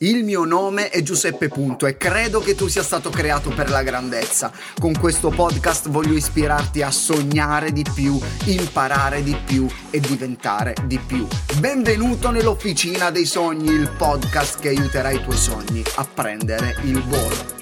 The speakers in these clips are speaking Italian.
Il mio nome è Giuseppe Punto e credo che tu sia stato creato per la grandezza. Con questo podcast voglio ispirarti a sognare di più, imparare di più e diventare di più. Benvenuto nell'Officina dei Sogni, il podcast che aiuterà i tuoi sogni a prendere il volo.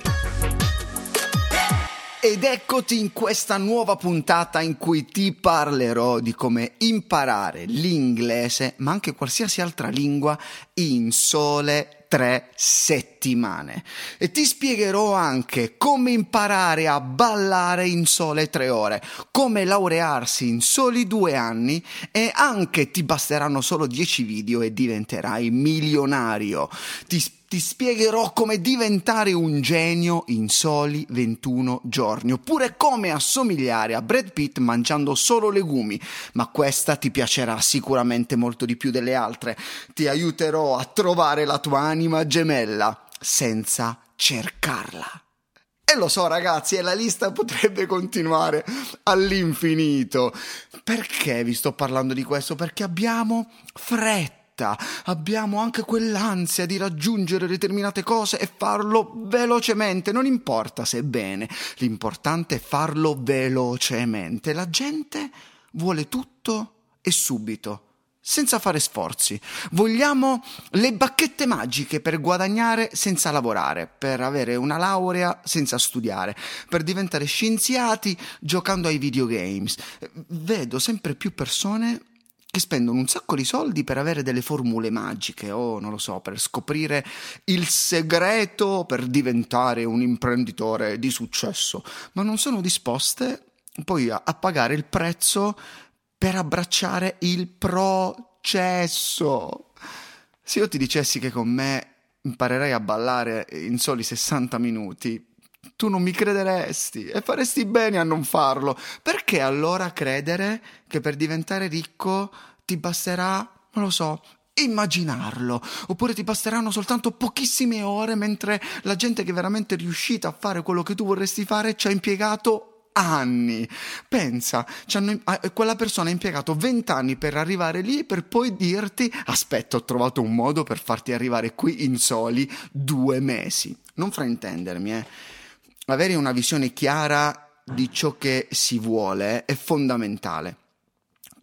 Ed eccoti in questa nuova puntata in cui ti parlerò di come imparare l'inglese, ma anche qualsiasi altra lingua, in sole tre settimane e ti spiegherò anche come imparare a ballare in sole tre ore, come laurearsi in soli due anni e anche ti basteranno solo dieci video e diventerai milionario. Ti ti spiegherò come diventare un genio in soli 21 giorni, oppure come assomigliare a Brad Pitt mangiando solo legumi, ma questa ti piacerà sicuramente molto di più delle altre. Ti aiuterò a trovare la tua anima gemella senza cercarla. E lo so ragazzi, e la lista potrebbe continuare all'infinito. Perché vi sto parlando di questo? Perché abbiamo fretta fretta, abbiamo anche quell'ansia di raggiungere determinate cose e farlo velocemente, non importa se è bene, l'importante è farlo velocemente. La gente vuole tutto e subito senza fare sforzi. Vogliamo le bacchette magiche per guadagnare senza lavorare, per avere una laurea senza studiare, per diventare scienziati giocando ai videogames. Vedo sempre più persone che spendono un sacco di soldi per avere delle formule magiche o non lo so, per scoprire il segreto per diventare un imprenditore di successo, ma non sono disposte poi a, a pagare il prezzo per abbracciare il processo. Se io ti dicessi che con me imparerai a ballare in soli 60 minuti, tu non mi crederesti e faresti bene a non farlo. Perché allora credere che per diventare ricco ti basterà, non lo so, immaginarlo, oppure ti basteranno soltanto pochissime ore mentre la gente che è veramente riuscita a fare quello che tu vorresti fare ci ha impiegato anni. Pensa, quella persona ha impiegato vent'anni per arrivare lì per poi dirti aspetta ho trovato un modo per farti arrivare qui in soli due mesi. Non fraintendermi, eh avere una visione chiara di ciò che si vuole è fondamentale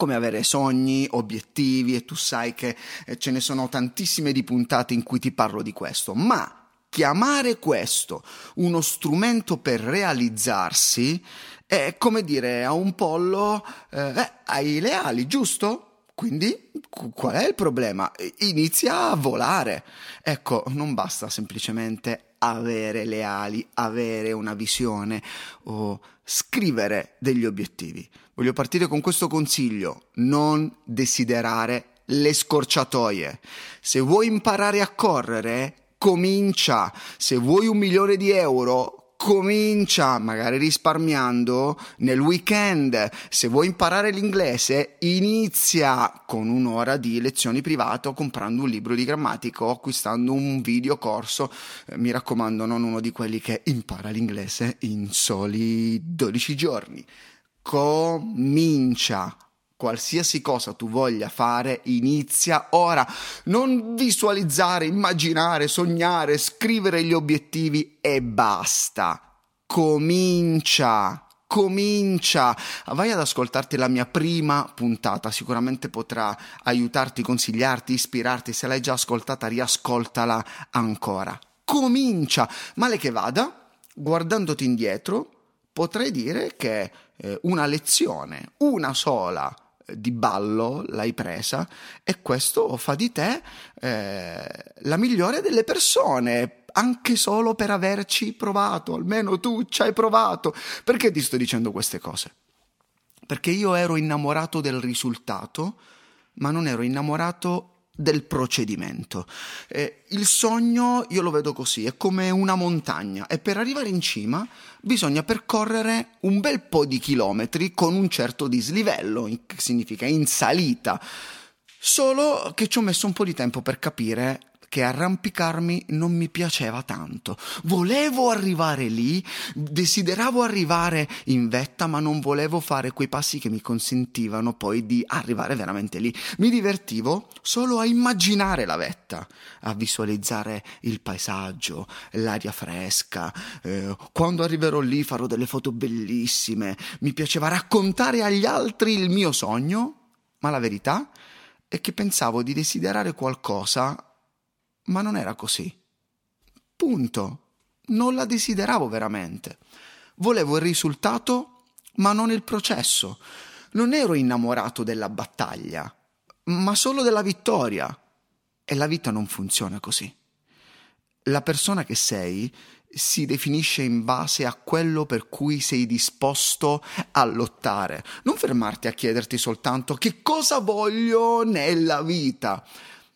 come avere sogni, obiettivi e tu sai che eh, ce ne sono tantissime di puntate in cui ti parlo di questo, ma chiamare questo uno strumento per realizzarsi è come dire a un pollo eh, eh hai le ali, giusto? Quindi qual è il problema? Inizia a volare. Ecco, non basta semplicemente avere le ali, avere una visione o scrivere degli obiettivi. Voglio partire con questo consiglio, non desiderare le scorciatoie. Se vuoi imparare a correre, comincia. Se vuoi un milione di euro, comincia magari risparmiando nel weekend. Se vuoi imparare l'inglese, inizia con un'ora di lezioni private comprando un libro di grammatica o acquistando un video corso. Eh, mi raccomando, non uno di quelli che impara l'inglese in soli 12 giorni. Comincia qualsiasi cosa tu voglia fare, inizia ora. Non visualizzare, immaginare, sognare, scrivere gli obiettivi e basta. Comincia. Comincia, vai ad ascoltarti la mia prima puntata, sicuramente potrà aiutarti, consigliarti, ispirarti, se l'hai già ascoltata riascoltala ancora. Comincia, male che vada, guardandoti indietro, potrei dire che eh, una lezione, una sola, di ballo l'hai presa e questo fa di te eh, la migliore delle persone anche solo per averci provato, almeno tu ci hai provato. Perché ti sto dicendo queste cose? Perché io ero innamorato del risultato, ma non ero innamorato del procedimento. Eh, il sogno, io lo vedo così, è come una montagna e per arrivare in cima bisogna percorrere un bel po' di chilometri con un certo dislivello, che significa in salita. Solo che ci ho messo un po' di tempo per capire che arrampicarmi non mi piaceva tanto. Volevo arrivare lì, desideravo arrivare in vetta, ma non volevo fare quei passi che mi consentivano poi di arrivare veramente lì. Mi divertivo solo a immaginare la vetta, a visualizzare il paesaggio, l'aria fresca. Eh, quando arriverò lì farò delle foto bellissime. Mi piaceva raccontare agli altri il mio sogno, ma la verità è che pensavo di desiderare qualcosa, ma non era così. Punto. Non la desideravo veramente. Volevo il risultato, ma non il processo. Non ero innamorato della battaglia, ma solo della vittoria. E la vita non funziona così. La persona che sei si definisce in base a quello per cui sei disposto a lottare. Non fermarti a chiederti soltanto che cosa voglio nella vita.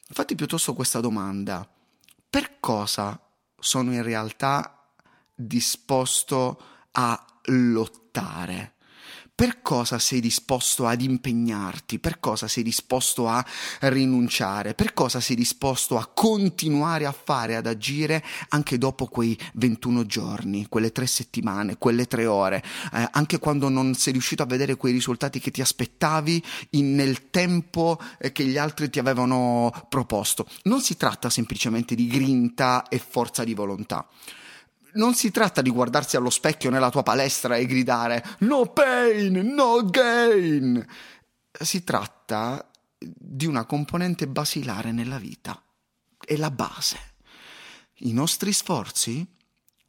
Fatti piuttosto questa domanda. Per cosa sono in realtà disposto a lottare? Per cosa sei disposto ad impegnarti, per cosa sei disposto a rinunciare, per cosa sei disposto a continuare a fare, ad agire anche dopo quei 21 giorni, quelle tre settimane, quelle tre ore, eh, anche quando non sei riuscito a vedere quei risultati che ti aspettavi in, nel tempo eh, che gli altri ti avevano proposto. Non si tratta semplicemente di grinta e forza di volontà non si tratta di guardarsi allo specchio nella tua palestra e gridare no pain, no gain. Si tratta di una componente basilare nella vita. È la base. I nostri sforzi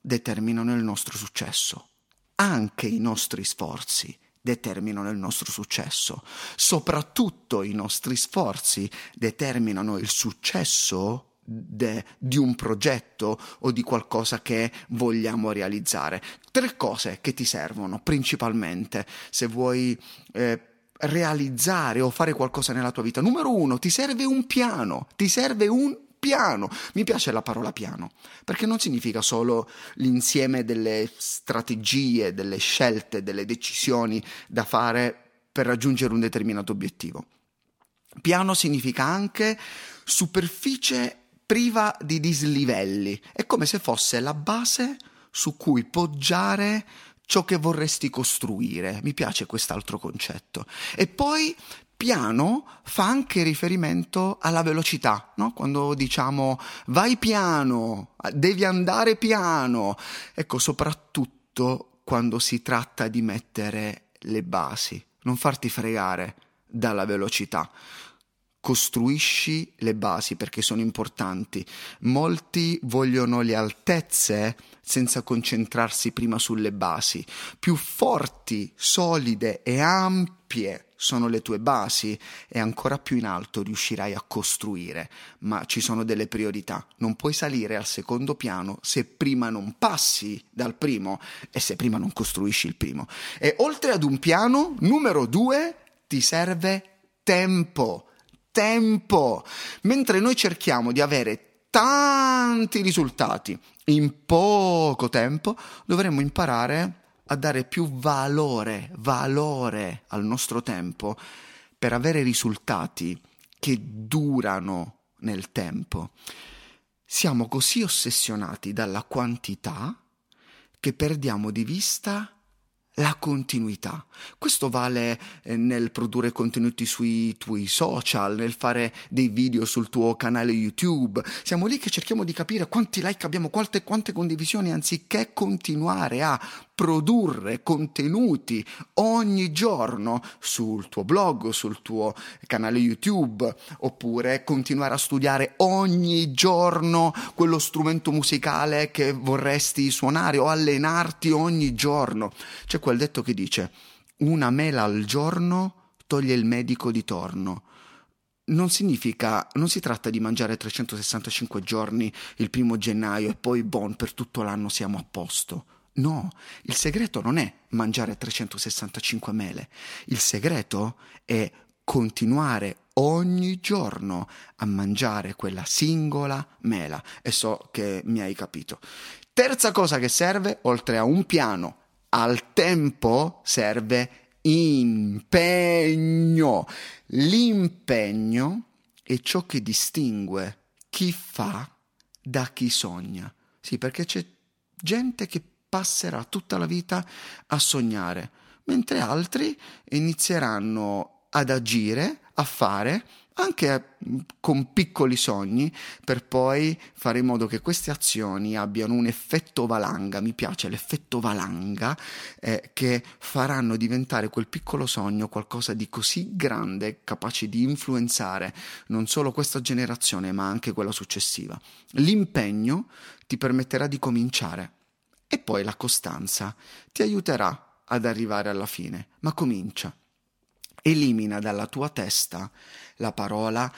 determinano il nostro successo. Anche i nostri sforzi determinano il nostro successo. Soprattutto i nostri sforzi determinano il successo de, di un progetto o di qualcosa che vogliamo realizzare. Tre cose che ti servono principalmente se vuoi eh, realizzare o fare qualcosa nella tua vita. Numero uno, ti serve un piano, ti serve un piano. Mi piace la parola piano, perché non significa solo l'insieme delle strategie, delle scelte, delle decisioni da fare per raggiungere un determinato obiettivo. Piano significa anche superficie priva di dislivelli. È come se fosse la base su cui poggiare ciò che vorresti costruire. Mi piace quest'altro concetto. E poi piano fa anche riferimento alla velocità, no? Quando diciamo vai piano, devi andare piano. Ecco, soprattutto quando si tratta di mettere le basi, non farti fregare dalla velocità costruisci le basi perché sono importanti. Molti vogliono le altezze senza concentrarsi prima sulle basi. Più forti, solide e ampie sono le tue basi e ancora più in alto riuscirai a costruire, ma ci sono delle priorità. Non puoi salire al secondo piano se prima non passi dal primo e se prima non costruisci il primo. E oltre ad un piano, numero due, ti serve tempo tempo, mentre noi cerchiamo di avere tanti risultati in poco tempo, dovremmo imparare a dare più valore, valore al nostro tempo per avere risultati che durano nel tempo. Siamo così ossessionati dalla quantità che perdiamo di vista la continuità. Questo vale eh, nel produrre contenuti sui tuoi social, nel fare dei video sul tuo canale YouTube. Siamo lì che cerchiamo di capire quanti like abbiamo, quante, quante condivisioni, anziché continuare a produrre contenuti ogni giorno sul tuo blog, sul tuo canale YouTube, oppure continuare a studiare ogni giorno quello strumento musicale che vorresti suonare o allenarti ogni giorno. C'è quel detto che dice una mela al giorno toglie il medico di torno non significa, non si tratta di mangiare 365 giorni il primo gennaio e poi bon per tutto l'anno siamo a posto. No, il segreto non è mangiare 365 mele, il segreto è continuare ogni giorno a mangiare quella singola mela e so che mi hai capito. Terza cosa che serve, oltre a un piano, al tempo serve impegno. L'impegno è ciò che distingue chi fa da chi sogna. Sì, perché c'è gente che passerà tutta la vita a sognare, mentre altri inizieranno ad agire, a fare anche con piccoli sogni, per poi fare in modo che queste azioni abbiano un effetto valanga, mi piace l'effetto valanga, eh, che faranno diventare quel piccolo sogno qualcosa di così grande, capace di influenzare non solo questa generazione, ma anche quella successiva. L'impegno ti permetterà di cominciare e poi la costanza ti aiuterà ad arrivare alla fine, ma comincia. Elimina dalla tua testa la parola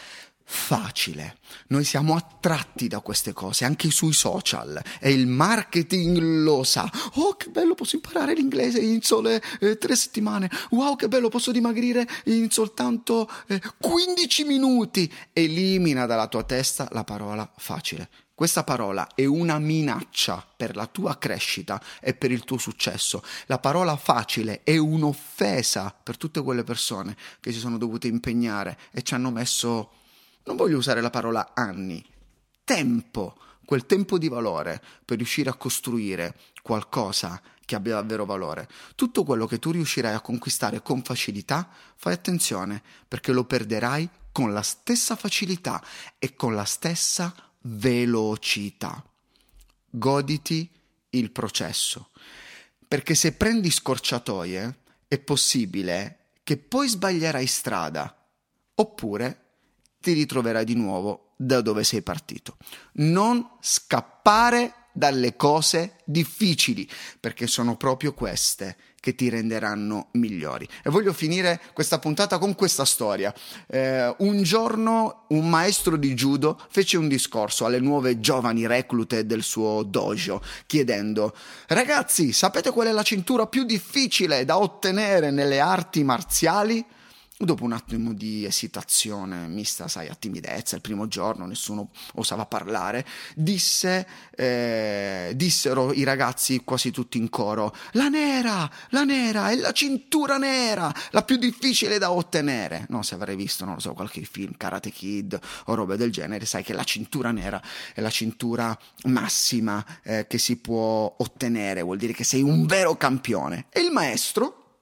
facile. Noi siamo attratti da queste cose, anche sui social, e il marketing lo sa. Oh, che bello, posso imparare l'inglese in sole eh, tre settimane. Wow, che bello, posso dimagrire in soltanto eh, 15 minuti. Elimina dalla tua testa la parola facile. Questa parola è una minaccia per la tua crescita e per il tuo successo. La parola facile è un'offesa per tutte quelle persone che si sono dovute impegnare e ci hanno messo, non voglio usare la parola anni, tempo, quel tempo di valore per riuscire a costruire qualcosa che abbia davvero valore. Tutto quello che tu riuscirai a conquistare con facilità, fai attenzione perché lo perderai con la stessa facilità e con la stessa velocità. Goditi il processo, perché se prendi scorciatoie è possibile che poi sbaglierai strada, oppure ti ritroverai di nuovo da dove sei partito. Non scappare dalle cose difficili, perché sono proprio queste che ti renderanno migliori. E voglio finire questa puntata con questa storia. Eh, un giorno un maestro di judo fece un discorso alle nuove giovani reclute del suo dojo, chiedendo: Ragazzi, sapete qual è la cintura più difficile da ottenere nelle arti marziali? Dopo un attimo di esitazione, mista, sai, a timidezza, il primo giorno nessuno osava parlare, disse, eh, dissero i ragazzi quasi tutti in coro, la nera, la nera, è la cintura nera, la più difficile da ottenere. No, se avrei visto, non lo so, qualche film, Karate Kid o robe del genere, sai che la cintura nera è la cintura massima eh, che si può ottenere, vuol dire che sei un vero campione. E il maestro,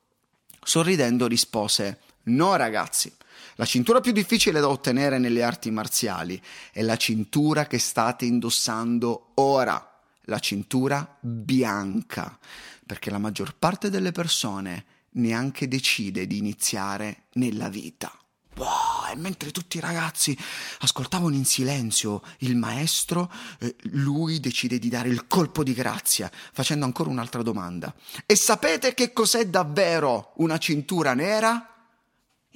sorridendo, rispose, No ragazzi, la cintura più difficile da ottenere nelle arti marziali è la cintura che state indossando ora, la cintura bianca, perché la maggior parte delle persone neanche decide di iniziare nella vita. Wow, e mentre tutti i ragazzi ascoltavano in silenzio il maestro, eh, lui decide di dare il colpo di grazia, facendo ancora un'altra domanda. E sapete che cos'è davvero una cintura nera?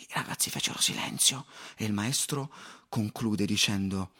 I ragazzi fecero silenzio e il maestro conclude dicendo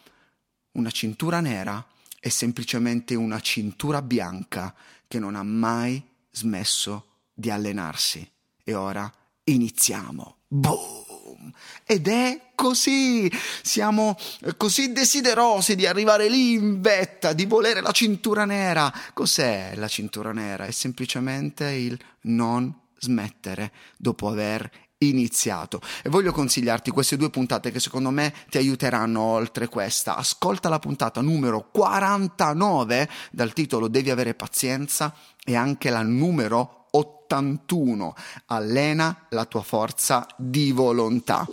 una cintura nera è semplicemente una cintura bianca che non ha mai smesso di allenarsi. E ora iniziamo. Boom! Ed è così! Siamo così desiderosi di arrivare lì in vetta, di volere la cintura nera. Cos'è la cintura nera? È semplicemente il non smettere dopo aver iniziato e voglio consigliarti queste due puntate che secondo me ti aiuteranno oltre questa. Ascolta la puntata numero 49 dal titolo Devi avere pazienza e anche la numero 81 Allena la tua forza di volontà.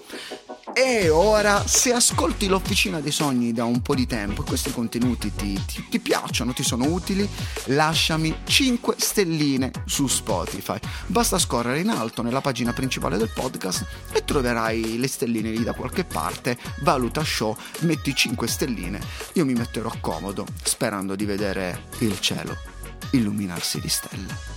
E ora, se ascolti l'Officina dei Sogni da un po' di tempo e questi contenuti ti, ti, ti, piacciono, ti sono utili, lasciami 5 stelline su Spotify. Basta scorrere in alto nella pagina principale del podcast e troverai le stelline lì da qualche parte. Valuta show, metti 5 stelline. Io mi metterò comodo, sperando di vedere il cielo illuminarsi di stelle.